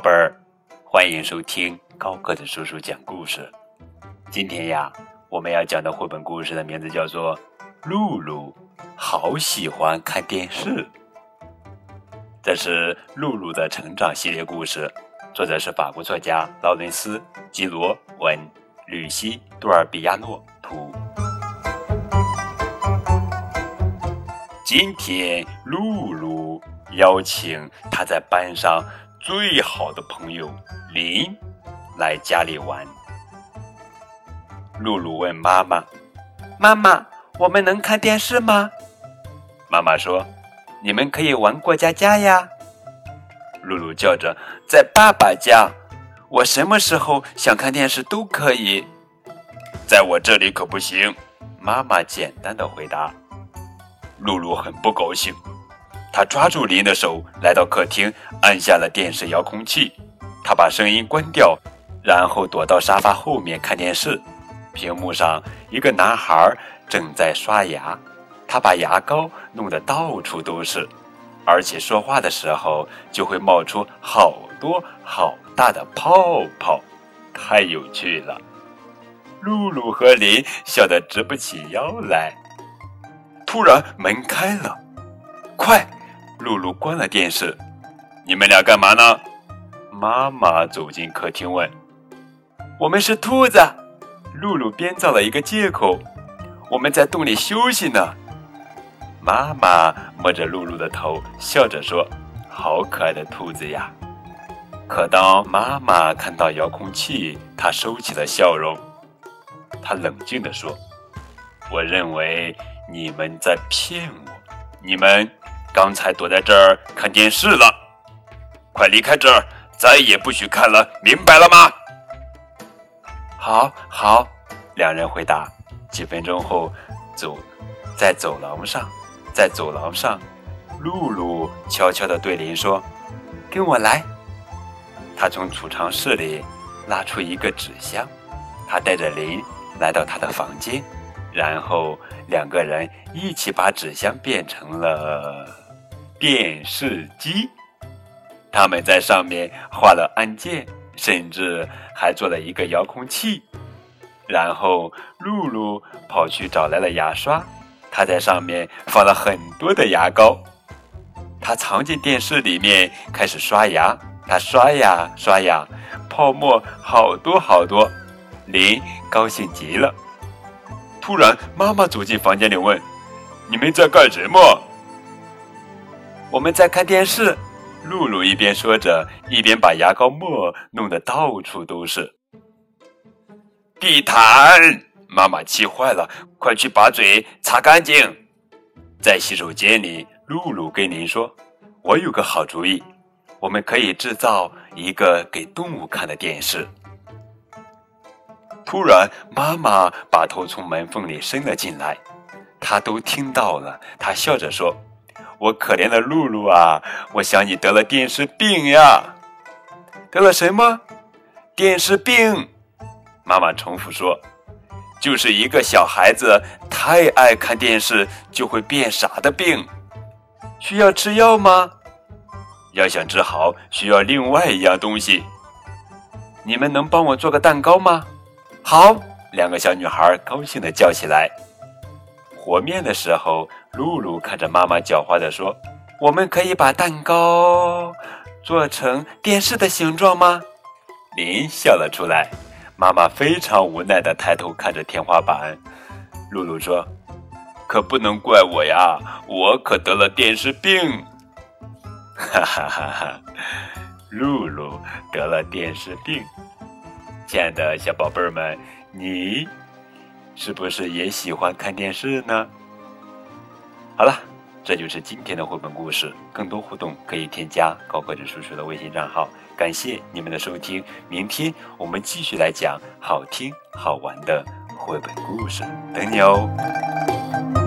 宝贝儿，欢迎收听高个子叔叔讲故事。今天呀，我们要讲的绘本故事的名字叫做《露露好喜欢看电视》。这是露露的成长系列故事，作者是法国作家劳伦斯·基罗文，吕西·杜尔比亚诺图。今天，露露邀请她在班上最好的朋友林来家里玩。露露问妈妈：“妈妈，我们能看电视吗？”妈妈说：“你们可以玩过家家呀。”露露叫着：“在爸爸家，我什么时候想看电视都可以。”在我这里可不行。妈妈简单的回答。露露很不高兴，他抓住林的手，来到客厅，按下了电视遥控器。他把声音关掉，然后躲到沙发后面看电视。屏幕上，一个男孩正在刷牙，他把牙膏弄得到处都是，而且说话的时候就会冒出好多好大的泡泡，太有趣了。露露和林笑得直不起腰来。突然门开了，快！露露关了电视。你们俩干嘛呢？妈妈走进客厅问。我们是兔子。露露编造了一个借口。我们在洞里休息呢。妈妈摸着露露的头，笑着说：“好可爱的兔子呀！”可当妈妈看到遥控器，她收起了笑容。她冷静地说：“我认为。”你们在骗我！你们刚才躲在这儿看电视了，快离开这儿，再也不许看了，明白了吗？好，好，两人回答。几分钟后，走在走廊上，在走廊上，露露悄悄地对林说：“跟我来。”他从储藏室里拉出一个纸箱，他带着林来到他的房间。然后两个人一起把纸箱变成了电视机，他们在上面画了按键，甚至还做了一个遥控器。然后露露跑去找来了牙刷，她在上面放了很多的牙膏。她藏进电视里面开始刷牙，她刷呀刷呀，泡沫好多好多。林高兴极了。突然，妈妈走进房间里问：“你们在干什么？”“我们在看电视。”露露一边说着，一边把牙膏沫弄得到处都是。地毯！妈妈气坏了，快去把嘴擦干净。在洗手间里，露露跟您说：“我有个好主意，我们可以制造一个给动物看的电视。”突然，妈妈把头从门缝里伸了进来，她都听到了。她笑着说：“我可怜的露露啊，我想你得了电视病呀。”得了什么？电视病？妈妈重复说：“就是一个小孩子太爱看电视就会变傻的病。需要吃药吗？要想治好，需要另外一样东西。你们能帮我做个蛋糕吗？”好，两个小女孩高兴地叫起来。和面的时候，露露看着妈妈狡猾地说：“我们可以把蛋糕做成电视的形状吗？”林笑了出来。妈妈非常无奈地抬头看着天花板。露露说：“可不能怪我呀，我可得了电视病。” 哈哈哈哈！露露得了电视病。亲爱的小宝贝儿们，你是不是也喜欢看电视呢？好了，这就是今天的绘本故事。更多互动可以添加高个子叔叔的微信账号。感谢你们的收听，明天我们继续来讲好听好玩的绘本故事，等你哦。